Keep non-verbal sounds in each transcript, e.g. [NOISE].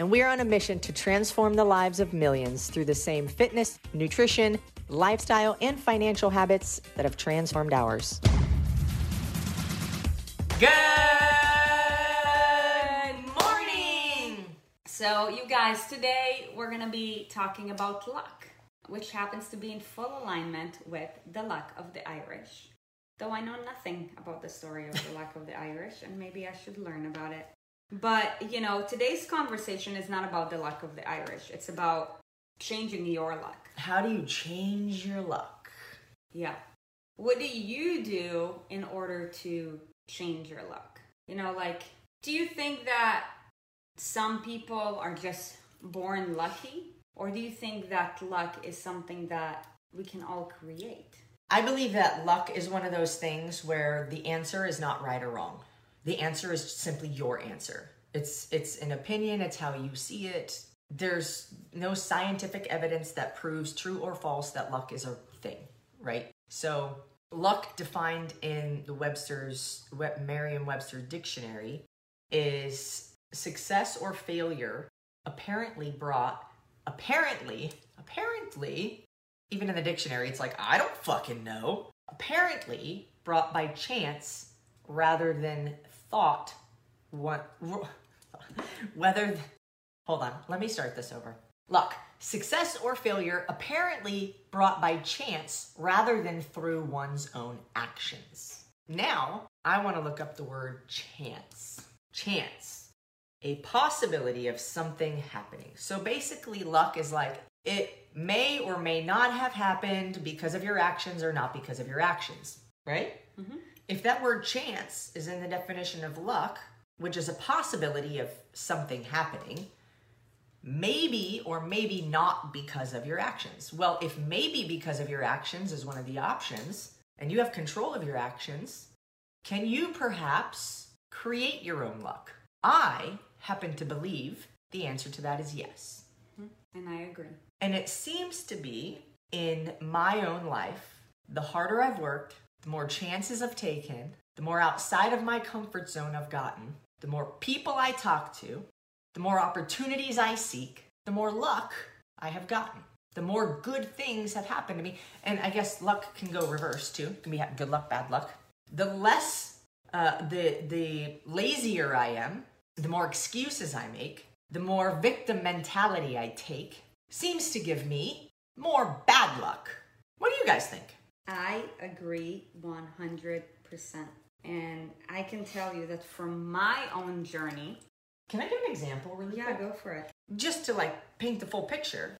And we are on a mission to transform the lives of millions through the same fitness, nutrition, lifestyle, and financial habits that have transformed ours. Good morning! So, you guys, today we're to be talking about luck, which happens to be in full alignment with the luck of the Irish. Though I know nothing about the story of the luck of the Irish, and maybe I should learn about it. But, you know, today's conversation is not about the luck of the Irish. It's about changing your luck. How do you change your luck? Yeah. What do you do in order to change your luck? You know, like, do you think that some people are just born lucky? Or do you think that luck is something that we can all create? I believe that luck is one of those things where the answer is not right or wrong. The answer is simply your answer. It's it's an opinion, it's how you see it. There's no scientific evidence that proves true or false that luck is a thing, right? So, luck defined in the Webster's Merriam-Webster dictionary is success or failure apparently brought apparently apparently even in the dictionary it's like I don't fucking know. Apparently brought by chance rather than thought what whether hold on let me start this over. Luck success or failure apparently brought by chance rather than through one's own actions. Now i want to look up the word chance. Chance a possibility of something happening. So basically luck is like it may or may not have happened because of your actions or not because of your actions right? Mm-hmm. If that word chance is in the definition of luck, which is a possibility of something happening, maybe or maybe not because of your actions. Well, if maybe because of your actions is one of the options, and you have control of your actions, can you perhaps create your own luck? I happen to believe the answer to that is yes. Mm-hmm. And I agree. And it seems to be in my own life, the harder I've worked, the more chances I've taken, the more outside of my comfort zone I've gotten, the more people I talk to, the more opportunities I seek, the more luck I have gotten. The more good things have happened to me. And I guess luck can go reverse too. It can be good luck, bad luck. The less, uh, the, the lazier I am, the more excuses I make, the more victim mentality I take, seems to give me more bad luck. What do you guys think? I agree 100%. And I can tell you that from my own journey. Can I give an example really yeah, quick? go for it. Just to like paint the full picture.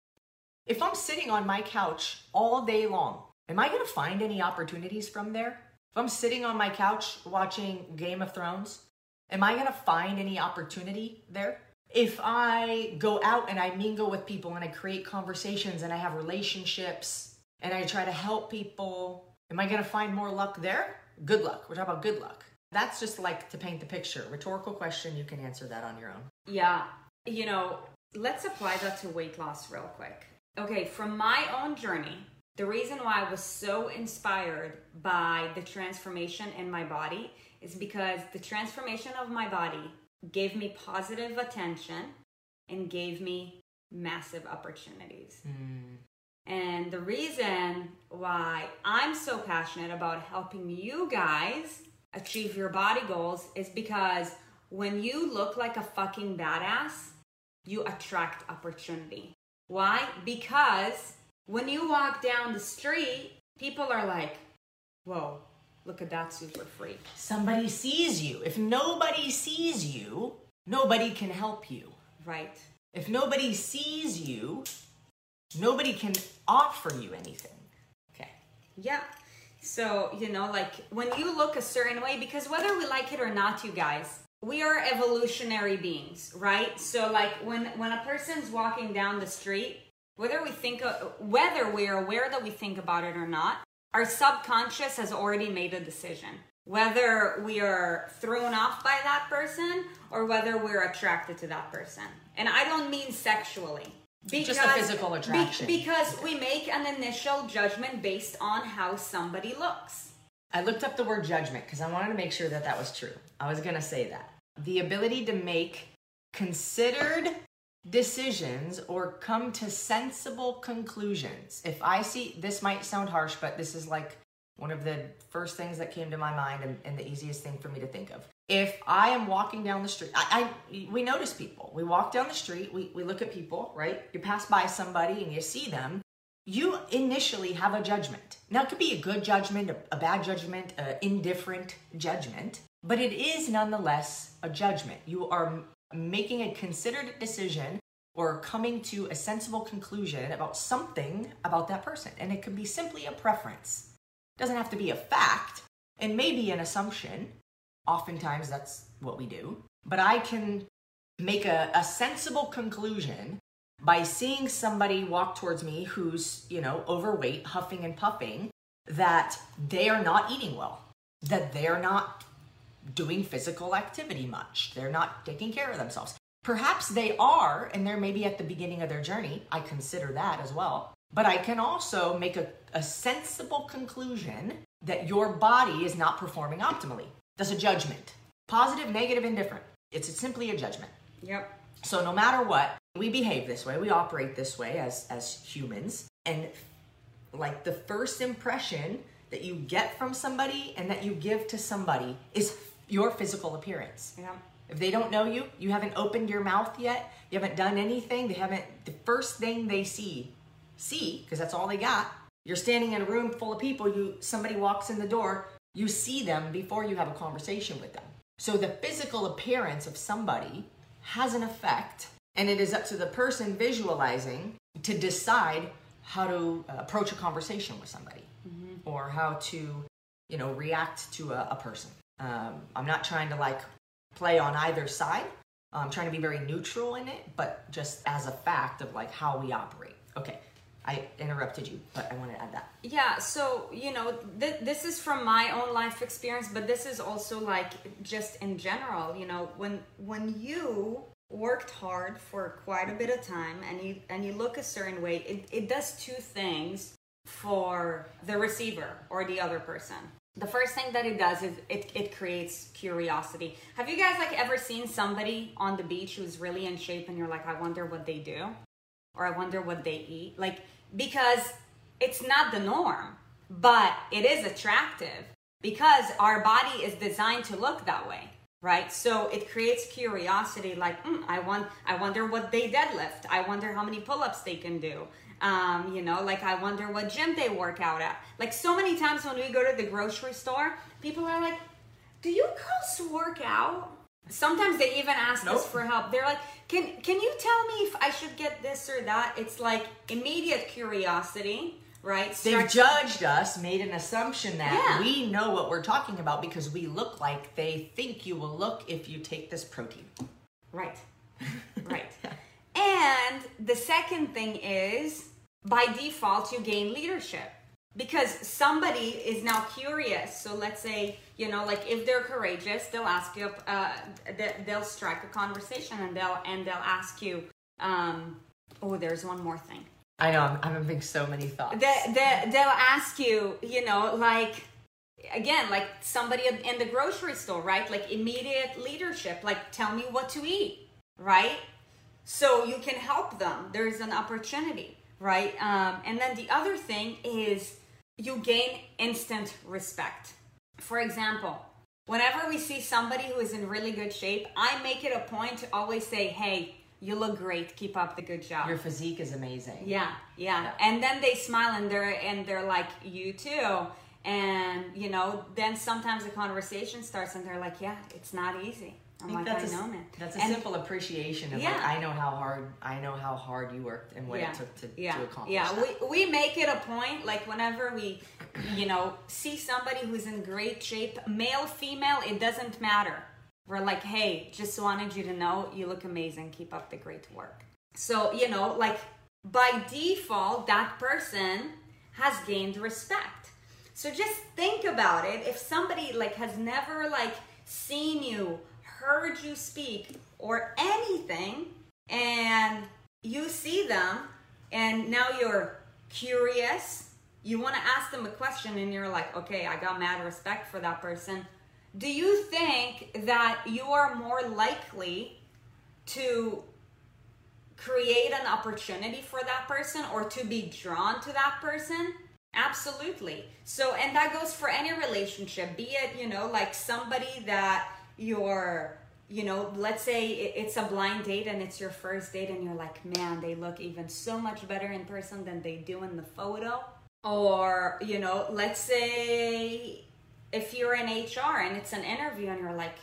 If I'm sitting on my couch all day long, am I going to find any opportunities from there? If I'm sitting on my couch watching Game of Thrones, am I going to find any opportunity there? If I go out and I mingle with people and I create conversations and I have relationships and I try to help people, am I going to find more luck there? Good luck. We're talking about good luck. That's just like to paint the picture. Rhetorical question, you can answer that on your own. Yeah. You know, let's apply that to weight loss real quick. Okay, from my own journey, the reason why I was so inspired by the transformation in my body is because the transformation of my body gave me positive attention and gave me massive opportunities. Mm. And the reason why I'm so passionate about helping you guys achieve your body goals is because when you look like a fucking badass, you attract opportunity. Why? Because when you walk down the street, people are like, whoa, look at that super freak. Somebody sees you. If nobody sees you, nobody can help you. Right. If nobody sees you, nobody can offer you anything. Okay. Yeah. So, you know, like when you look a certain way, because whether we like it or not, you guys, we are evolutionary beings, right? So like when when a person's walking down the street, whether we think whether we're aware that we think about it or not, our subconscious has already made a decision whether we are thrown off by that person or whether we're attracted to that person. And I don't mean sexually. Because, Just a physical attraction. Be, because we make an initial judgment based on how somebody looks. I looked up the word judgment because I wanted to make sure that that was true. I was going to say that. The ability to make considered decisions or come to sensible conclusions. If I see, this might sound harsh, but this is like one of the first things that came to my mind and, and, the easiest thing for me to think of. If I am walking down the street, I, I, we notice people. We walk down the street, we, we look at people, right? You pass by somebody and you see them. You initially have a judgment. Now, it could be a good judgment, a, a bad judgment, an indifferent judgment, but it is nonetheless a judgment. You are making a considered decision or coming to a sensible conclusion about something about that person. And it could be simply a preference doesn't have to be a fact It may be an assumption. Oftentimes that's what we do. But I can make a, a sensible conclusion by seeing somebody walk towards me who's, you know, overweight, huffing and puffing, that they are not eating well, that they're not doing physical activity much, they're not taking care of themselves. Perhaps they are, and they're maybe at the beginning of their journey. I consider that as well. But I can also make a, a sensible conclusion that your body is not performing optimally. That's a judgment. Positive, negative, indifferent. It's simply a judgment. Yep. So no matter what, we behave this way, we operate this way as as humans. And like the first impression that you get from somebody and that you give to somebody is your physical appearance. Yeah. If they don't know you, you haven't opened your mouth yet, you haven't done anything, they haven't the first thing they see see because that's all they got. You're standing in a room full of people, you somebody walks in the door, you see them before you have a conversation with them. So the physical appearance of somebody has an effect and it is up to the person visualizing to decide how to uh, approach a conversation with somebody mm-hmm. or how to you know react to a, a person um, i'm not trying to like play on either side i'm trying to be very neutral in it but just as a fact of like how we operate okay I interrupted you, but I want to add that. Yeah, so you know, th- this is from my own life experience, but this is also like just in general. You know, when when you worked hard for quite a bit of time and you and you look a certain way, it, it does two things for the receiver or the other person. The first thing that it does is it, it creates curiosity. Have you guys like ever seen somebody on the beach who's really in shape and you're like, I wonder what they do? Or I wonder what they eat. Like, because it's not the norm, but it is attractive because our body is designed to look that way right? So it creates curiosity like mm, i want i wonder what they deadlift. I wonder how many pull-ups they can do. Um, you know like i wonder what gym they work out at. Like so many times when we go to the grocery store people are like do you girls work out sometimes they even ask nope. us for help. They're like can can you tell me if i should get this or that? It's like immediate curiosity right? They've judged us made an assumption that yeah. we know what we're talking about because we look like they think you will look if you take this protein. Right. [LAUGHS] Right. And the second thing is by default you gain leadership because somebody is now curious. So let's say you know like if they're courageous they'll ask you uh, they'll strike a conversation and they'll and they'll ask you um, oh there's one more thing. I know i'm, I'm having so many thoughts. They, they, they'll ask you you know like again like somebody in the grocery store right? Like immediate leadership like tell me what to eat right? So you can help them. There's an opportunity right? Um, and then the other thing is you gain instant respect. For example, whenever we see somebody who is in really good shape, I make it a point to always say, hey, you look great. Keep up the good job. Your physique is amazing. Yeah, yeah. yeah. And then they smile and they're and they're like, you too. And you know, then sometimes the conversation starts and they're like, yeah, it's not easy. I'm like, that's I know, man. That's a and, simple appreciation of yeah. like, I know how hard I know how hard you worked and what yeah. it took to, yeah. to accomplish. Yeah, that. we we make it a point, like whenever we, you know, see somebody who's in great shape, male, female, it doesn't matter. We're like, hey, just wanted you to know you look amazing. Keep up the great work. So, you know, like by default, that person has gained respect. So just think about it. If somebody like has never like seen you, heard you speak or anything and you see them and now you're curious, you want to ask them a question and you're like, "Okay, I got mad respect for that person." Do you think that you are more likely to create an opportunity for that person or to be drawn to that person? Absolutely. So, and that goes for any relationship, be it, you know, like somebody that you're, you know, let's say it's a blind date and it's your first date and you're like, man, they look even so much better in person than they do in the photo. Or, you know, let's say if you're in HR and it's an interview and you're like,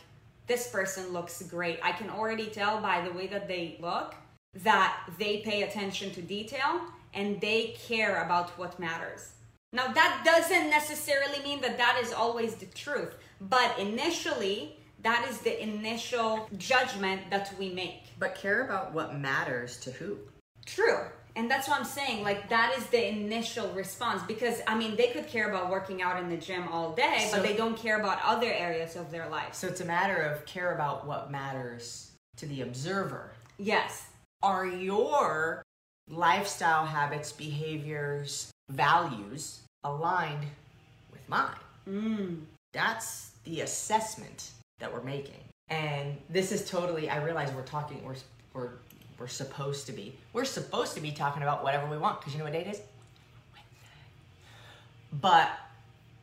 this person looks great. I can already tell by the way that they look that they pay attention to detail and they care about what matters. Now, that doesn't necessarily mean that that is always the truth, but initially, that is the initial judgment that we make. But care about what matters to who? True. And that's what I'm saying. Like, that is the initial response because, I mean, they could care about working out in the gym all day, So- but they don't care about other areas of their life. So it's a matter of care about what matters to the observer. Yes. Are your lifestyle habits, behaviors, values aligned with mine? Mm. That's the assessment that we're making. And this is totally, I realize we're talking, we're, we're, we're supposed to be, we're supposed to be talking about whatever we want because you know what date it is? But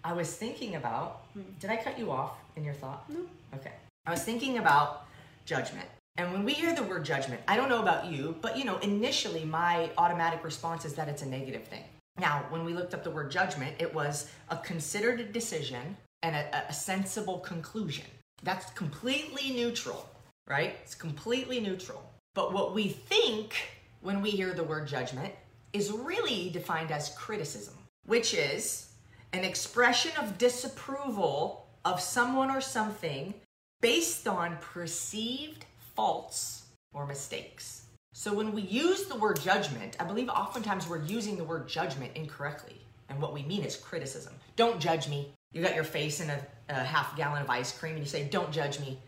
I was thinking about, hmm. did I cut you off in your thought? No. Okay. I was thinking about judgment. And when we hear the word judgment, I don't know about you, but you know, initially my automatic response is that it's a negative thing. Now, when we looked up the word judgment, it was a considered decision and a, a sensible conclusion. That's completely neutral, right? It's completely neutral. But what we think when we hear the word judgment is really defined as criticism, which is an expression of disapproval of someone or something based on perceived faults or mistakes. So when we use the word judgment, I believe oftentimes we're using the word judgment incorrectly. And what we mean is criticism. Don't judge me. You got your face in a, a half gallon of ice cream and you say, Don't judge me.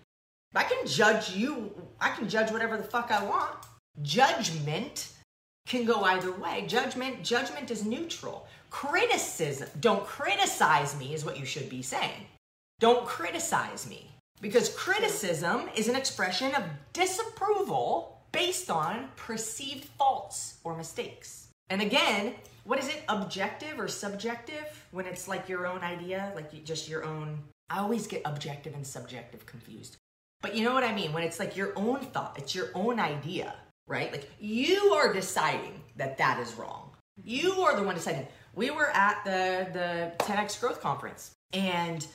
I can judge you. I can judge whatever the fuck I want. Judgment can go either way. Judgment, judgment is neutral. Criticism, don't criticize me is what you should be saying. Don't criticize me. Because criticism is an expression of disapproval based on perceived faults or mistakes. And again, what is it, objective or subjective? When it's like your own idea, like just your own. I always get objective and subjective confused. But you know what I mean? When it's like your own thought, it's your own idea, right? Like you are deciding that that is wrong. You are the one deciding. We were at the the 10x growth conference and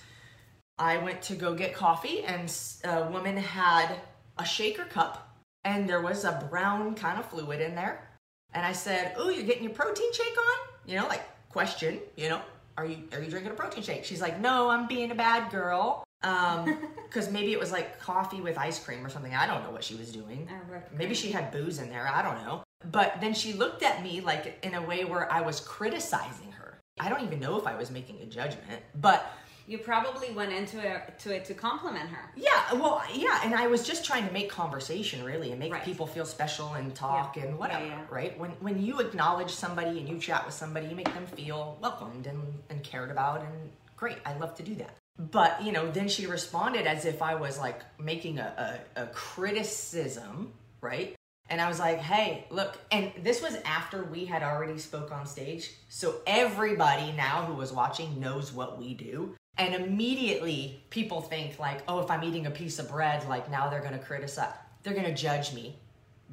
I went to go get coffee and a woman had a shaker cup and there was a brown kind of fluid in there. And I said, "Oh, you're getting your protein shake on?" You know, like question, you know, "Are you are you drinking a protein shake?" She's like, "No, I'm being a bad girl." Um, [LAUGHS] cuz maybe it was like coffee with ice cream or something. I don't know what she was doing. Maybe she had booze in there. I don't know. But then she looked at me like in a way where I was criticizing her. I don't even know if I was making a judgment, but You probably went into it to it to compliment her. yeah, well, yeah, and I was just trying to make conversation really and make Right. people feel special and talk Yeah. and whatever, Yeah, yeah. right? When when you acknowledge somebody and you chat with somebody, you make them feel welcomed and, and cared about and great. I love to do that. But, you know, then she responded as if I was like making a, a, a criticism, right? And I was like, hey, look, and this was after we had already spoke on stage. So everybody now who was watching knows what we do. And immediately people think like, oh, if I'm eating a piece of bread, like now they're gonna criticize, they're gonna judge me.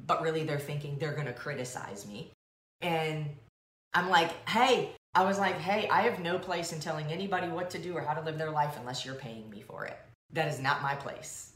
But really they're thinking they're gonna criticize me. And I'm like, hey, I was like, hey, I have no place in telling anybody what to do or how to live their life unless you're paying me for it. That is not my place.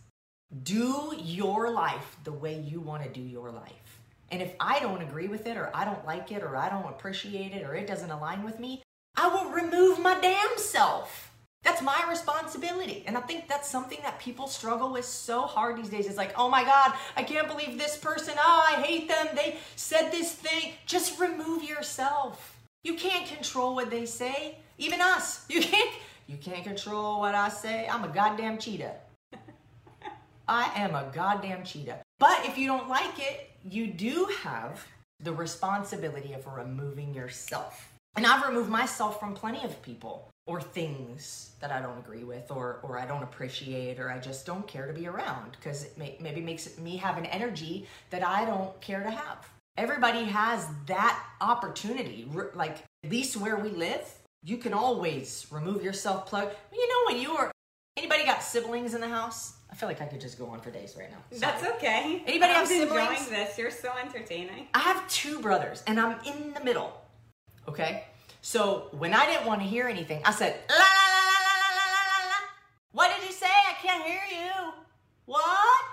Do your life the way you want to do your life. And if I don't agree with it, or I don't like it, or I don't appreciate it, or it doesn't align with me, I will remove my damn self. That's my responsibility. And I think that's something that people struggle with so hard these days. It's like, oh my God, I can't believe this person. Oh, I hate them. They said this thing. Just remove yourself. You can't control what they say. Even us. [LAUGHS] You can't you can't control what I say. I'm a goddamn cheetah. [LAUGHS] I am a goddamn cheetah. But if you don't like it, you do have the responsibility of removing yourself. And I've removed myself from plenty of people or things that I don't agree with or or I don't appreciate or I just don't care to be around because it may, maybe makes me have an energy that I don't care to have. Everybody has that opportunity. Like at least where we live, you can always remove yourself plug. You know when you are anybody got siblings in the house? I feel like I could just go on for days right now. That's okay. Anybody I'm have siblings? enjoying this. You're so entertaining. I have two brothers and I'm in the middle. Okay? So when I didn't want to hear anything, I said, la la la la la la la. la la." What did you say? I can't hear you. What?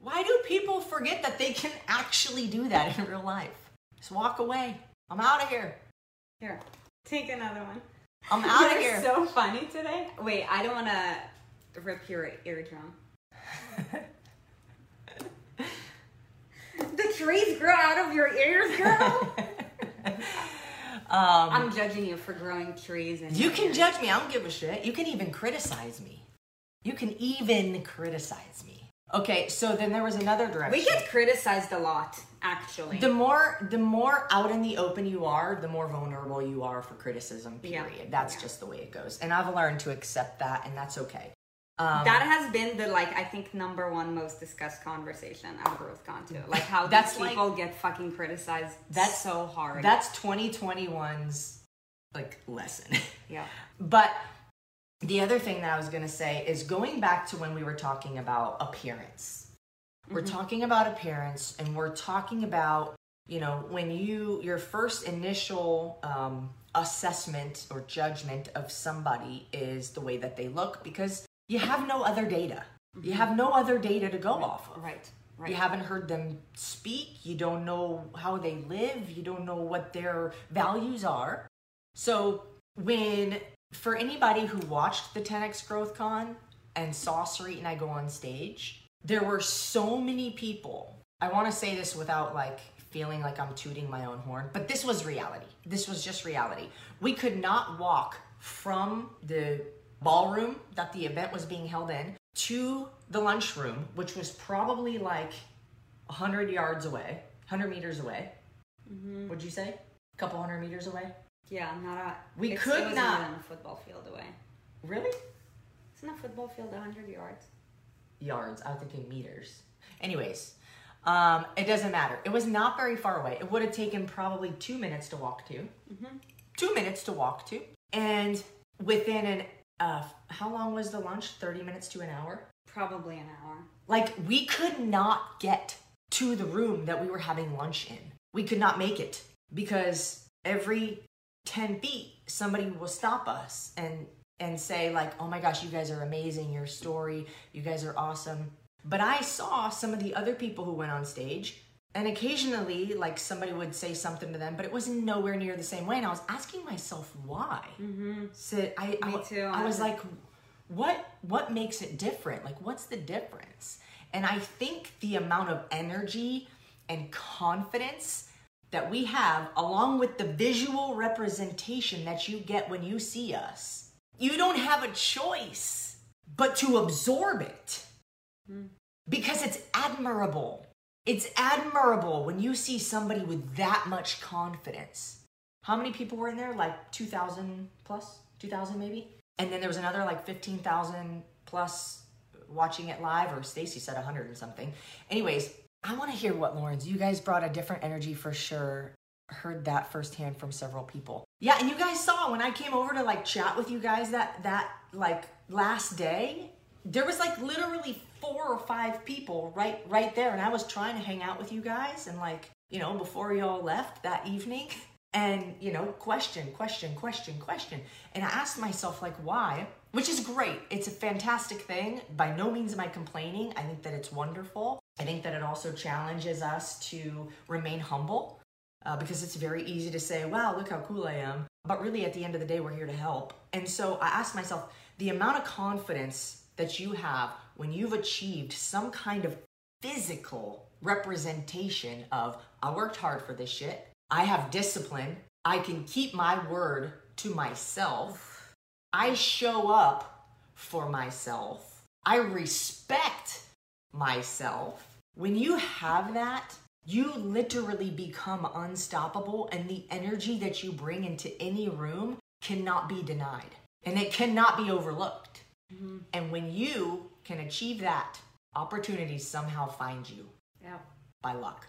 Why do people forget that they can actually do that in real life? Just walk away. I'm out of here. Here, take another one. I'm out [LAUGHS] of here. You're so funny today. Wait, I don't want to rip your eardrum. [LAUGHS] the trees grow out of your ears, girl. [LAUGHS] um, I'm judging you for growing trees. And you can judge me. I don't give a shit. You can even criticize me. You can even criticize me. Okay, so then there was another direction. We get criticized a lot, actually. the more the more out in the open you are the more vulnerable you are for criticism Yeah. period that's Yeah. just the way it goes and i've learned to accept that and that's okay um, that has been the like I think number one most discussed conversation at GrowthCon too. Like how That's these like- people get fucking criticized. That's- so hard. that's 2021's like lesson [LAUGHS] yeah. but the other thing that i was going to say is going back to when we were talking about appearance we're talking about appearance and we're talking about you know when you your first initial um, assessment or judgment of somebody is the way that they look because you have no other data. You mm-hmm. have no other data to go off of. Right. Right. you haven't heard them speak. You don't know how they live. You don't know what their values are. So when for anybody who watched the 10x growth con and saw Sarit and I go on stage there were so many people. I want to say this without like feeling like i'm tooting my own horn but this was reality. This was just reality. We could not walk from the ballroom that the event was being held in to the lunchroom which was probably like 100 yards away 100 meters away would you say a couple hundred meters away Yeah, not a. We it's- could it not- even a football field away. really Isn't a football field 100 yards? yards. I was thinking meters. Anyways, um, it doesn't matter. It was not very far away. It would have taken probably two minutes to walk to. Two minutes to walk to, and within an uh, how long was the lunch? Thirty minutes to an hour. Probably an hour. Like we could not get to the room that we were having lunch in. We could not make it because every 10 feet somebody will stop us and and say like, "Oh my gosh, you guys are amazing. Your story, you guys are awesome." But I saw some of the other people who went on stage and occasionally like somebody would say something to them, but it was nowhere near the same way and I was asking myself why. Mm-hmm. So I I, Me too, I was like what what makes it different? Like what's the difference? And i think the amount of energy and confidence that we have along with the visual representation that you get when you see us you don't have a choice but to absorb it. Because it's admirable it's admirable when you see somebody with that much confidence. How many people were in there? Like 2000 plus? 2000 maybe? And then there was another like 15,000 plus watching it live or Stacy said 100 and something. Anyways i want to hear what lawrence you guys brought a different energy for sure. Heard that firsthand from several people. Yeah and you guys saw when i came over to like chat with you guys that that like last day there was like literally four or five people right right there and i was trying to hang out with you guys and like you know before y'all left that evening [LAUGHS] and you know question question question question and i asked myself like why which is great it's a fantastic thing by no means am i complaining i think that it's wonderful i think that it also challenges us to remain humble uh, because it's very easy to say, wow, look how cool I am. But really, at the end of the day, we're here to help. And so I asked myself the amount of confidence that you have when you've achieved some kind of physical representation of, I worked hard for this shit, I have discipline, I can keep my word to myself. I show up for myself. I respect myself. When you have that, you literally become unstoppable, and the energy that you bring into any room cannot be denied and it cannot be overlooked. Mm-hmm. And when you can achieve that, opportunities somehow find you. Yeah. By luck.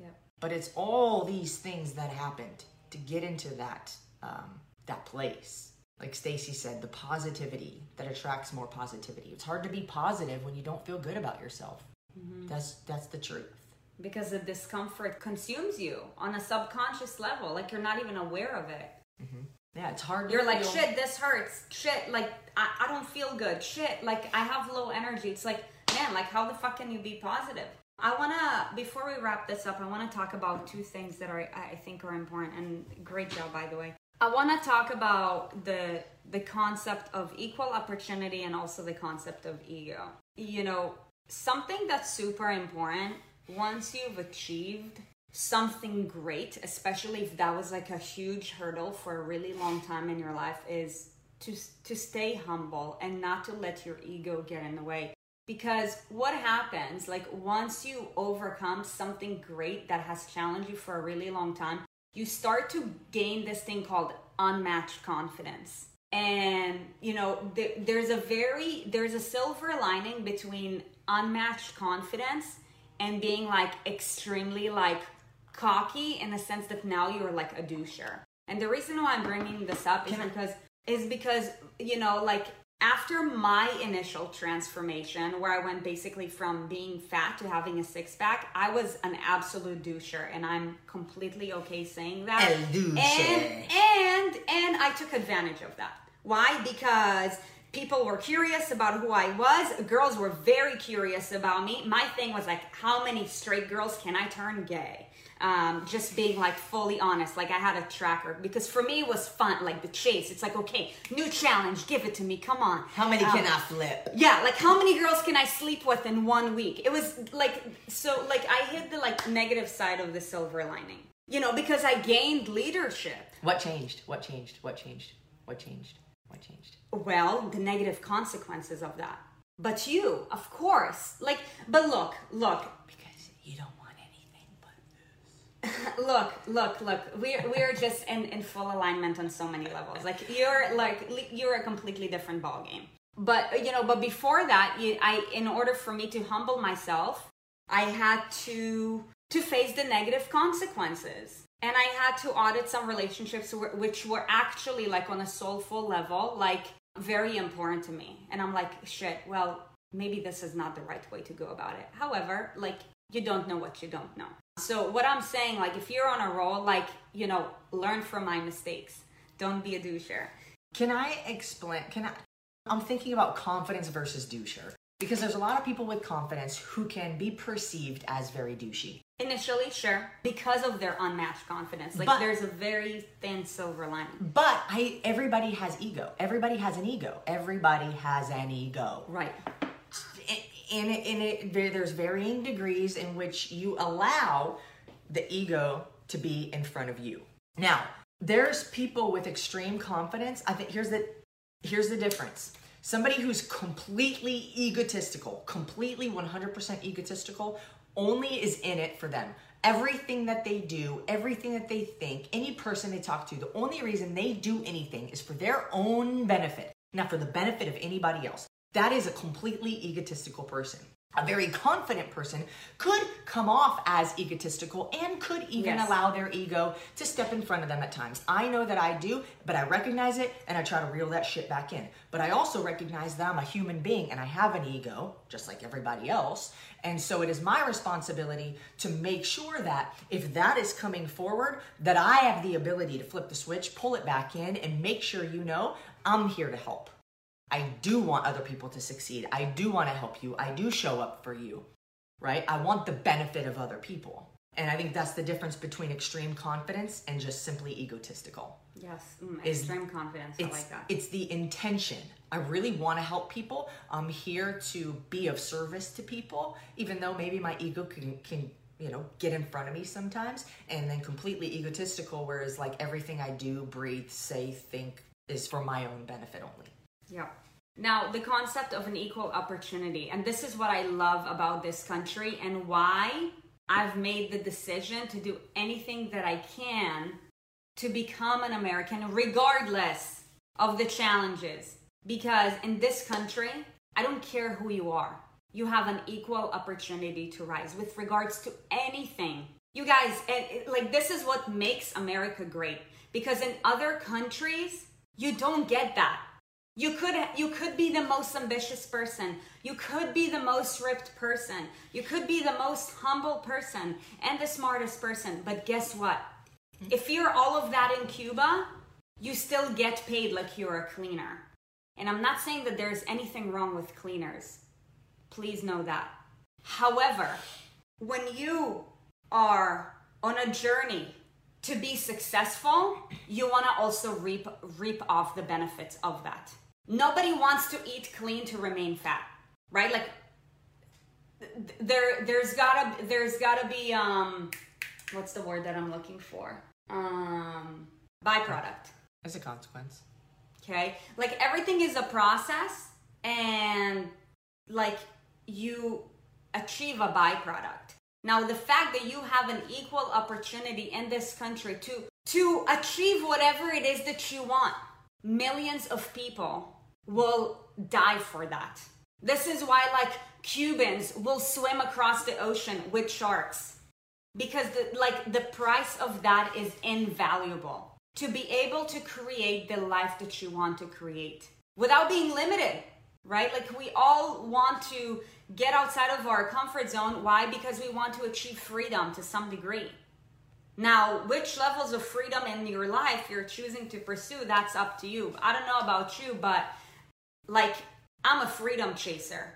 Yeah. But it's all these things that happened to get into that um, that place. Like Stacy said, the positivity that attracts more positivity. It's hard to be positive when you don't feel good about yourself. Mm-hmm. That's that's the truth. Because the discomfort consumes you on a subconscious level, like you're not even aware of it. Mm-hmm. Yeah, it's hard. You're like, shit, this hurts. Shit, like I, I don't feel good. Shit, like I have low energy. It's like, man, like how the fuck can you be positive? I wanna before we wrap this up, I wanna talk about two things that are I think are important. And great job, by the way. I wanna talk about the the concept of equal opportunity and also the concept of ego. You know, something that's super important once you've achieved something great, especially if that was like a huge hurdle for a really long time in your life, is to to stay humble and not to let your ego get in the way. Because what happens, like once you overcome something great that has challenged you for a really long time, you start to gain this thing called unmatched confidence. And you know, th- there's a very there's a silver lining between unmatched confidence and being like extremely like cocky in the sense that now you're like a doucher. And the reason why I'm bringing this up is because is because you know like after my initial transformation where I went basically from being fat to having a six pack, I was an absolute doucher and I'm completely okay saying that. And and and I took advantage of that. Why? Because people were curious about who I was. Girls were very curious about me. My thing was like, how many straight girls can I turn gay? um, just being like fully honest. Like I had a tracker because for me it was fun, like the chase. It's like, okay, new challenge, give it to me, come on. How many um, can I flip? Yeah, like how many girls can I sleep with in one week? It was like, so like I hit the like negative side of the silver lining, you know, because I gained leadership. What changed? What changed? What changed? What changed? What changed? Well, the negative consequences of that. But you, of course, like, but look, look. Because you don't want anything but this. [LAUGHS] look look look we're we're just in in full alignment on so many levels like you're like you're a completely different ball game but you know but before that you, i in order for me to humble myself i had to to face the negative consequences and i had to audit some relationships which were actually like on a soulful level like very important to me and i'm like shit well maybe this is not the right way to go about it however like you don't know what you don't know so what I'm saying, like if you're on a roll, like, you know, learn from my mistakes. Don't be a doucher. Can I explain can I I'm thinking about confidence versus doucher. Because there's a lot of people with confidence who can be perceived as very douchey. Initially, sure, because of their unmatched confidence. Like but, there's a very thin silver lining. But I everybody has ego. Everybody has an ego. Everybody has an ego. Right in it, in it there's varying degrees in which you allow the ego to be in front of you. Now, there's people with extreme confidence. I think here's the here's the difference. Somebody who's completely egotistical, completely 100% egotistical, only is in it for them. Everything that they do, everything that they think, any person they talk to, the only reason they do anything is for their own benefit, not for the benefit of anybody else. That is a completely egotistical person. A very confident person could come off as egotistical and could even yes. allow their ego to step in front of them at times. I know that I do, but I recognize it and I try to reel that shit back in. But I also recognize that I'm a human being and I have an ego, just like everybody else. And so it is my responsibility to make sure that if that is coming forward, that I have the ability to flip the switch, pull it back in, and make sure you know I'm here to help. I do want other people to succeed. I do want to help you. I do show up for you, right? I want the benefit of other people. And I think that's the difference between extreme confidence and just simply egotistical. Yes, mm, extreme confidence. I like that. It's the intention. I really want to help people. I'm here to be of service to people, even though maybe my ego can, can you know, get in front of me sometimes, and then completely egotistical, whereas like everything I do, breathe, say, think is for my own benefit only. Yeah. Now, the concept of an equal opportunity, and this is what I love about this country and why I've made the decision to do anything that I can to become an American, regardless of the challenges. Because in this country, I don't care who you are, you have an equal opportunity to rise with regards to anything. You guys, like, this is what makes America great. Because in other countries, you don't get that you could you could be the most ambitious person. You could be the most ripped person. You could be the most humble person and the smartest person. But guess what? If you're all of that in Cuba, you still get paid like you're a cleaner. And I'm not saying that there's anything wrong with cleaners. Please know that. However, when you are on a journey to be successful, you want to also reap reap off the benefits of that nobody wants to eat clean to remain fat right? Like there there's gotta there's gotta be um what's the word that i'm looking for? Um byproduct. As a consequence. Okay? Like everything is a process and like you achieve a byproduct. Now the fact that you have an equal opportunity in this country to to achieve whatever it is that you want millions of people will die for that. This is why, like, Cubans will swim across the ocean with sharks because, the, like, the price of that is invaluable. To be able to create the life that you want to create without being limited, right? Like, we all want to get outside of our comfort zone. Why? Because we want to achieve freedom to some degree. Now, which levels of freedom in your life you're choosing to pursue, that's up to you. I don't know about you, but like I'm a freedom chaser.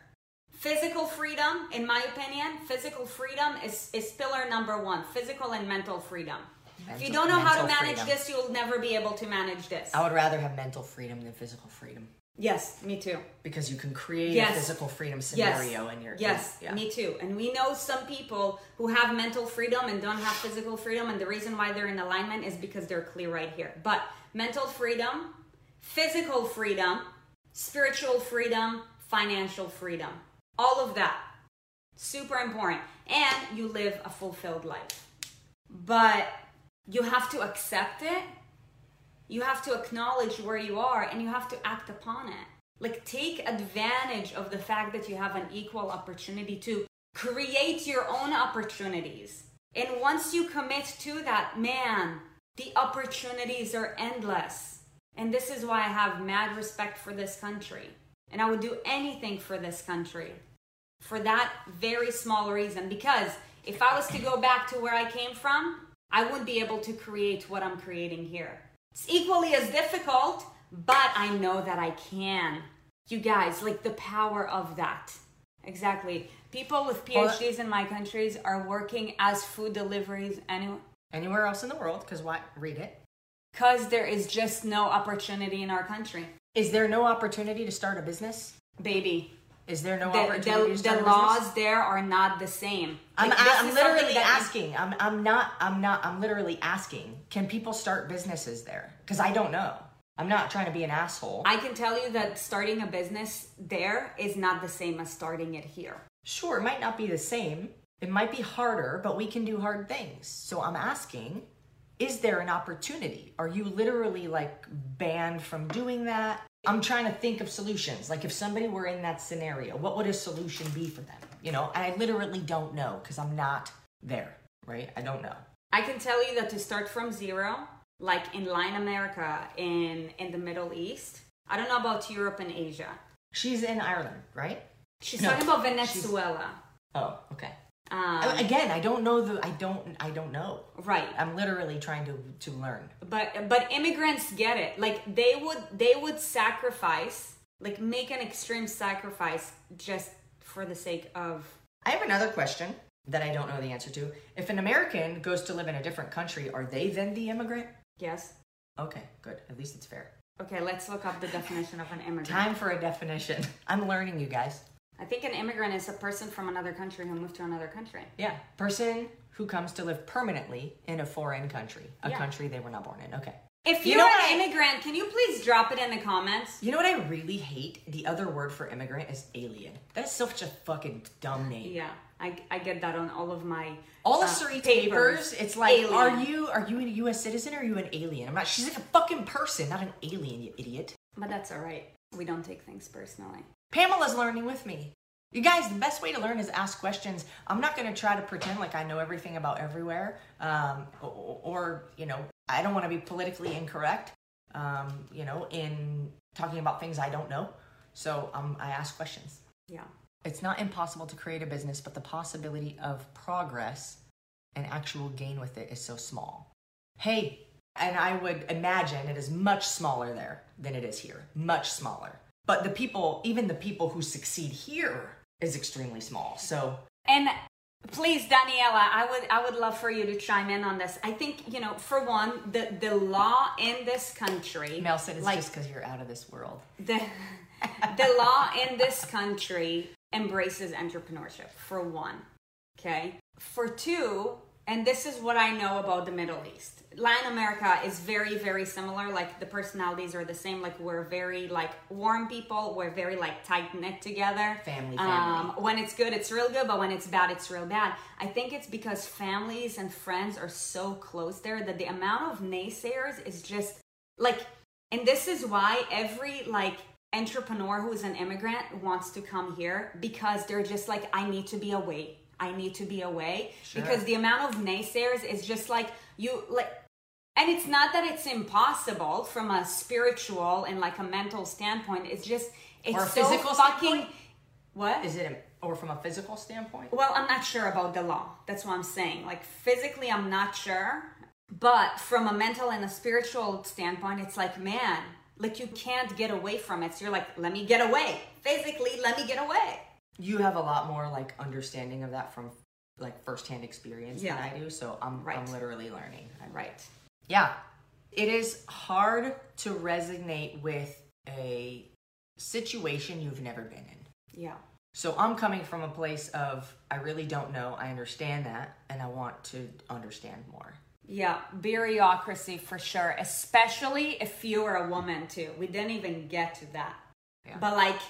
Physical freedom, in my opinion, physical freedom is, is pillar number one physical and mental freedom. Mental, if you don't know how to manage freedom. this, you'll never be able to manage this. I would rather have mental freedom than physical freedom. Yes, me too. Because you can create yes. a physical freedom scenario yes. in your Yes, yeah. me too. And we know some people who have mental freedom and don't have physical freedom, and the reason why they're in alignment is because they're clear right here. But mental freedom, physical freedom, spiritual freedom, financial freedom. All of that. Super important. And you live a fulfilled life. But you have to accept it. You have to acknowledge where you are and you have to act upon it. Like, take advantage of the fact that you have an equal opportunity to create your own opportunities. And once you commit to that, man, the opportunities are endless. And this is why I have mad respect for this country. And I would do anything for this country for that very small reason. Because if I was to go back to where I came from, I wouldn't be able to create what I'm creating here. It's equally as difficult, but I know that I can. You guys, like the power of that. Exactly. People with PhDs in my countries are working as food deliveries anywhere. Anywhere else in the world, because why? Read it because there is just no opportunity in our country. Is there no opportunity to start a business? Baby. Is there no the, opportunity the, to start the laws there are not the same. I'm, I'm literally asking. I'm, I'm not, I'm not, I'm literally asking. Can people start businesses there? Because I don't know. I'm not trying to be an asshole. I can tell you that starting a business there is not the same as starting it here. Sure, it might not be the same. It might be harder, but we can do hard things. So I'm asking is there an opportunity? Are you literally like banned from doing that? I'm trying to think of solutions. Like if somebody were in that scenario, what would a solution be for them? You know, I literally don't know because I'm not there, right? I don't know. I can tell you that to start from zero, like in Latin America, in in the Middle East. I don't know about Europe and Asia. She's in Ireland, right? She's no, talking about Venezuela. Oh, okay. Um, Again, I don't know the. I don't. I don't know. Right. I'm literally trying to to learn. But but immigrants get it. Like they would they would sacrifice, like make an extreme sacrifice just for the sake of. I have another question that I don't know the answer to. If an American goes to live in a different country, are they then the immigrant? Yes. Okay, good. At least it's fair. Okay, let's look up the definition of an immigrant. Time for a definition. [LAUGHS] I'm learning, you guys. I think an immigrant is a person from another country who moved to another country. Yeah, person who comes to live permanently in a foreign country, a Yeah. country they were not born in. Okay. If You you're know an I- immigrant, can you please drop it in the comments? You know what I really hate? The other word for immigrant is alien. That's such a fucking dumb name. Yeah, I, I get that on all of my All the uh, Surrey papers, it's like, Alien. are you are you a U.S. citizen or are you an alien? I'm not. She's like a fucking person, not an alien, you idiot. But that's all right. We don't take things personally. Pamela's learning with me. You guys, the best way to learn is ask questions. I'm not going to try to pretend like I know everything about everywhere, um, or, or you know, I don't want to be politically incorrect. Um, you know, in talking about things I don't know. So um, I ask questions. Yeah. It's not impossible to create a business, but the possibility of progress and actual gain with it is so small. Hey, and I would imagine it is much smaller there than it is here. Much smaller. But the people, even the people who succeed here, is extremely small. So And please, Daniela, I would I would love for you to chime in on this. I think you know, for one, the the law in this country, Mel said it's like just because you're out of this world. the [LAUGHS] the law in this country embraces entrepreneurship. For one, okay. For two, and this is what I know about the Middle East. Latin America is very, very similar. Like the personalities are the same. Like we're very like warm people. We're very like tight knit together. Family, family. Um, when it's good, it's real good, but when it's bad, it's real bad. I think it's because families and friends are so close there that the amount of naysayers is just like, and this is why every like entrepreneur who's an immigrant wants to come here because they're just like, I need to be away. I need to be away. Sure. because the amount of naysayers is just like you like and it's not that it's impossible from a spiritual and like a mental standpoint. It's just it's Or a so physical fucking standpoint? what? Is it, or from a physical standpoint? well i'm not sure about the law. That's what i'm saying. Like physically i'm not sure. But from a mental and a spiritual standpoint it's like man like you can't get away from it. So you're like let me get away. Physically let me get away You have a lot more like understanding of that from like firsthand experience Yeah. than I do. So I'm, Right. I'm literally learning. I'm, right Yeah. It is hard to resonate with a situation you've never been in. yeah So I'm coming from a place of I really don't know. I understand that and I want to understand more. Yeah, bureaucracy for sure, especially if you are a woman too. We didn't even get to that. Yeah. But like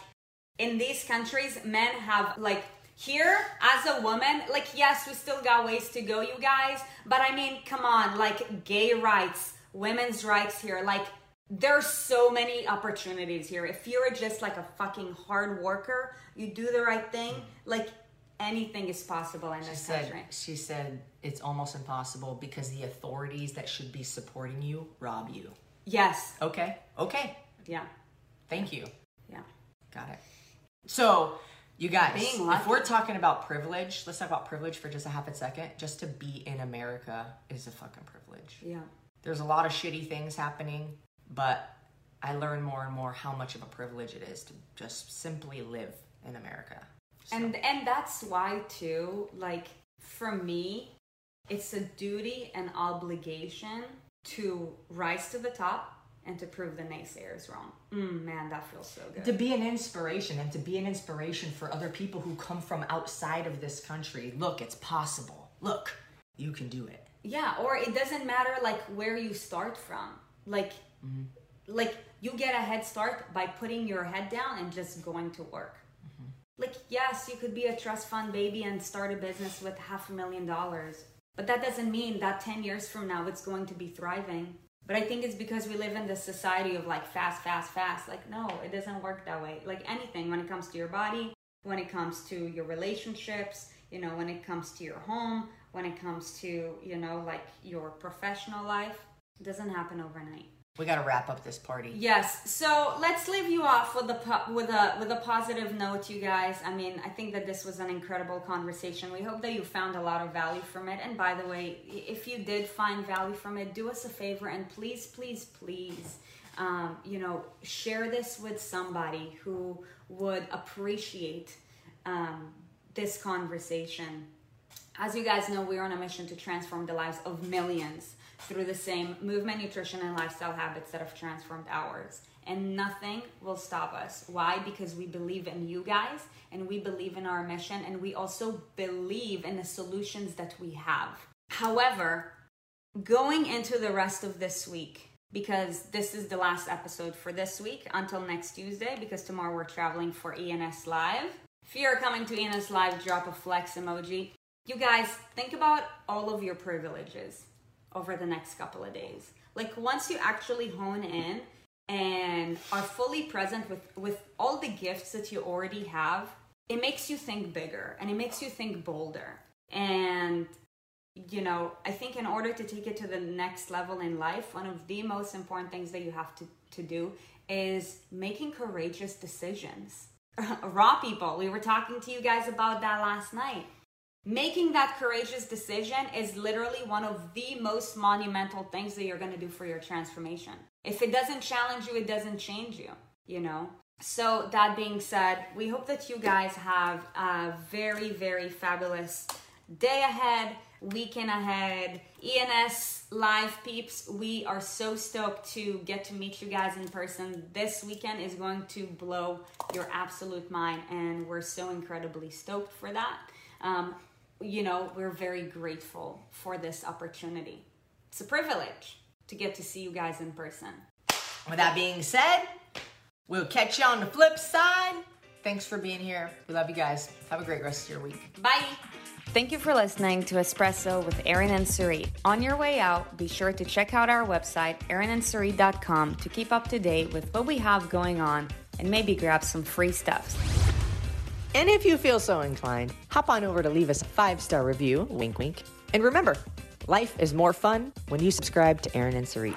in these countries, men have like here as a woman, like yes, we still got ways to go, you guys. But I mean, come on, like gay rights, women's rights here, like there's so many opportunities here. If you're just like a fucking hard worker, you do the right thing, like anything is possible in She this said country. she said it's almost impossible because the authorities that should be supporting you rob you. Yes. Okay. Okay. Yeah. Thank you. Yeah. Got it. So, you guys, if we're talking about privilege, let's talk about privilege for just a half a second. Just to be in America is a fucking privilege. Yeah. There's a lot of shitty things happening, but I learn more and more how much of a privilege it is to just simply live in America. So- and and that's why too like for me it's a duty and obligation to rise to the top and to prove the naysayers wrong. Mm, man that feels so good. To be an inspiration and to be an inspiration for other people who come from outside of this country. Look, it's possible. Look, you can do it. yeah or it doesn't matter like where you start from. Like like you get a head start by putting your head down and just going to work. Like yes you could be a trust fund baby and start a business with half a million dollars but that doesn't mean that 10 years from now it's going to be thriving but i think it's because we live in this society of like fast fast fast. Like no it doesn't work that way. Like anything when it comes to your body when it comes to your relationships you know when it comes to your home when it comes to you know like your professional life it doesn't happen overnight We got to wrap up this party. Yes. So let's leave you off with a po- with a with a positive note, you guys. I mean, I think that this was an incredible conversation. We hope that you found a lot of value from it. And by the way, if you did find value from it, do us a favor and please, please, please, um, you know, share this with somebody who would appreciate um, this conversation. As you guys know, we're on a mission to transform the lives of millions through the same movement, nutrition, and lifestyle habits that have transformed ours. and nothing will stop us. Why? Because we believe in you guys and we believe in our mission and we also believe in the solutions that we have. However, going into the rest of this week, because this is the last episode for this week until next Tuesday, because tomorrow we're traveling for ENS Live. If you're coming to ENS Live, drop a flex emoji. You guys, think about all of your privileges over the next couple of days. Like once you actually hone in and are fully present with with all the gifts that you already have, it makes you think bigger and it makes you think bolder. And you know, I think in order to take it to the next level in life, one of the most important things that you have to, to do is making courageous decisions. [LAUGHS] Raw people, we were talking to you guys about that last night. Making that courageous decision is literally one of the most monumental things that you're going to do for your transformation. If it doesn't challenge you, it doesn't change you, you know? So, that being said, we hope that you guys have a very, very fabulous day ahead, weekend ahead. ENS live peeps, we are so stoked to get to meet you guys in person. This weekend is going to blow your absolute mind, and we're so incredibly stoked for that. Um, you know, we're very grateful for this opportunity. It's a privilege to get to see you guys in person. With that being said, we'll catch you on the flip side. Thanks for being here. We love you guys. Have a great rest of your week. Bye. Thank you for listening to Espresso with Erin and Sarit. On your way out, be sure to check out our website, erinandsarit.com, to keep up to date with what we have going on and maybe grab some free stuff. And if you feel so inclined, hop on over to leave us a five star review, wink, wink. And remember, life is more fun when you subscribe to Erin and Sarit.